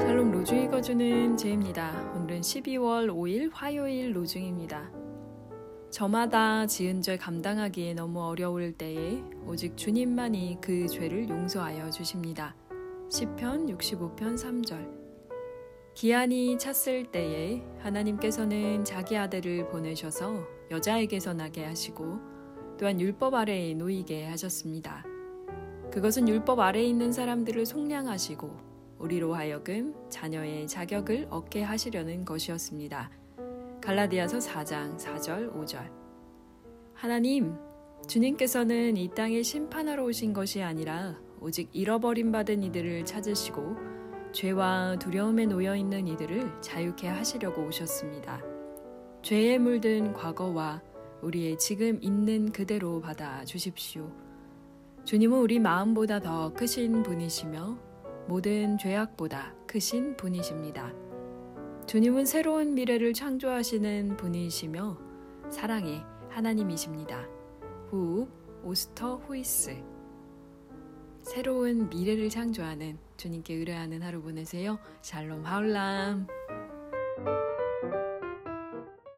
샬롬 로중 읽어주는 제입니다. 오늘은 12월 5일 화요일 로중입니다. 저마다 지은 죄 감당하기에 너무 어려울 때에 오직 주님만이 그 죄를 용서하여 주십니다. 10편 65편 3절 기한이 찼을 때에 하나님께서는 자기 아들을 보내셔서 여자에게서 나게 하시고 또한 율법 아래에 놓이게 하셨습니다. 그것은 율법 아래에 있는 사람들을 속량하시고 우리로 하여금 자녀의 자격을 얻게 하시려는 것이었습니다. 갈라디아서 4장 4절 5절 하나님, 주님께서는 이 땅에 심판하러 오신 것이 아니라 오직 잃어버림 받은 이들을 찾으시고 죄와 두려움에 놓여 있는 이들을 자유케 하시려고 오셨습니다. 죄에 물든 과거와 우리의 지금 있는 그대로 받아 주십시오. 주님은 우리 마음보다 더 크신 분이시며 모든 죄악보다 크신 분이십니다. 주님은 새로운 미래를 창조하시는 분이시며 사랑의 하나님이십니다. 후 오스터 호이스 새로운 미래를 창조하는 주님께 의뢰하는 하루 보내세요. 샬롬 하울람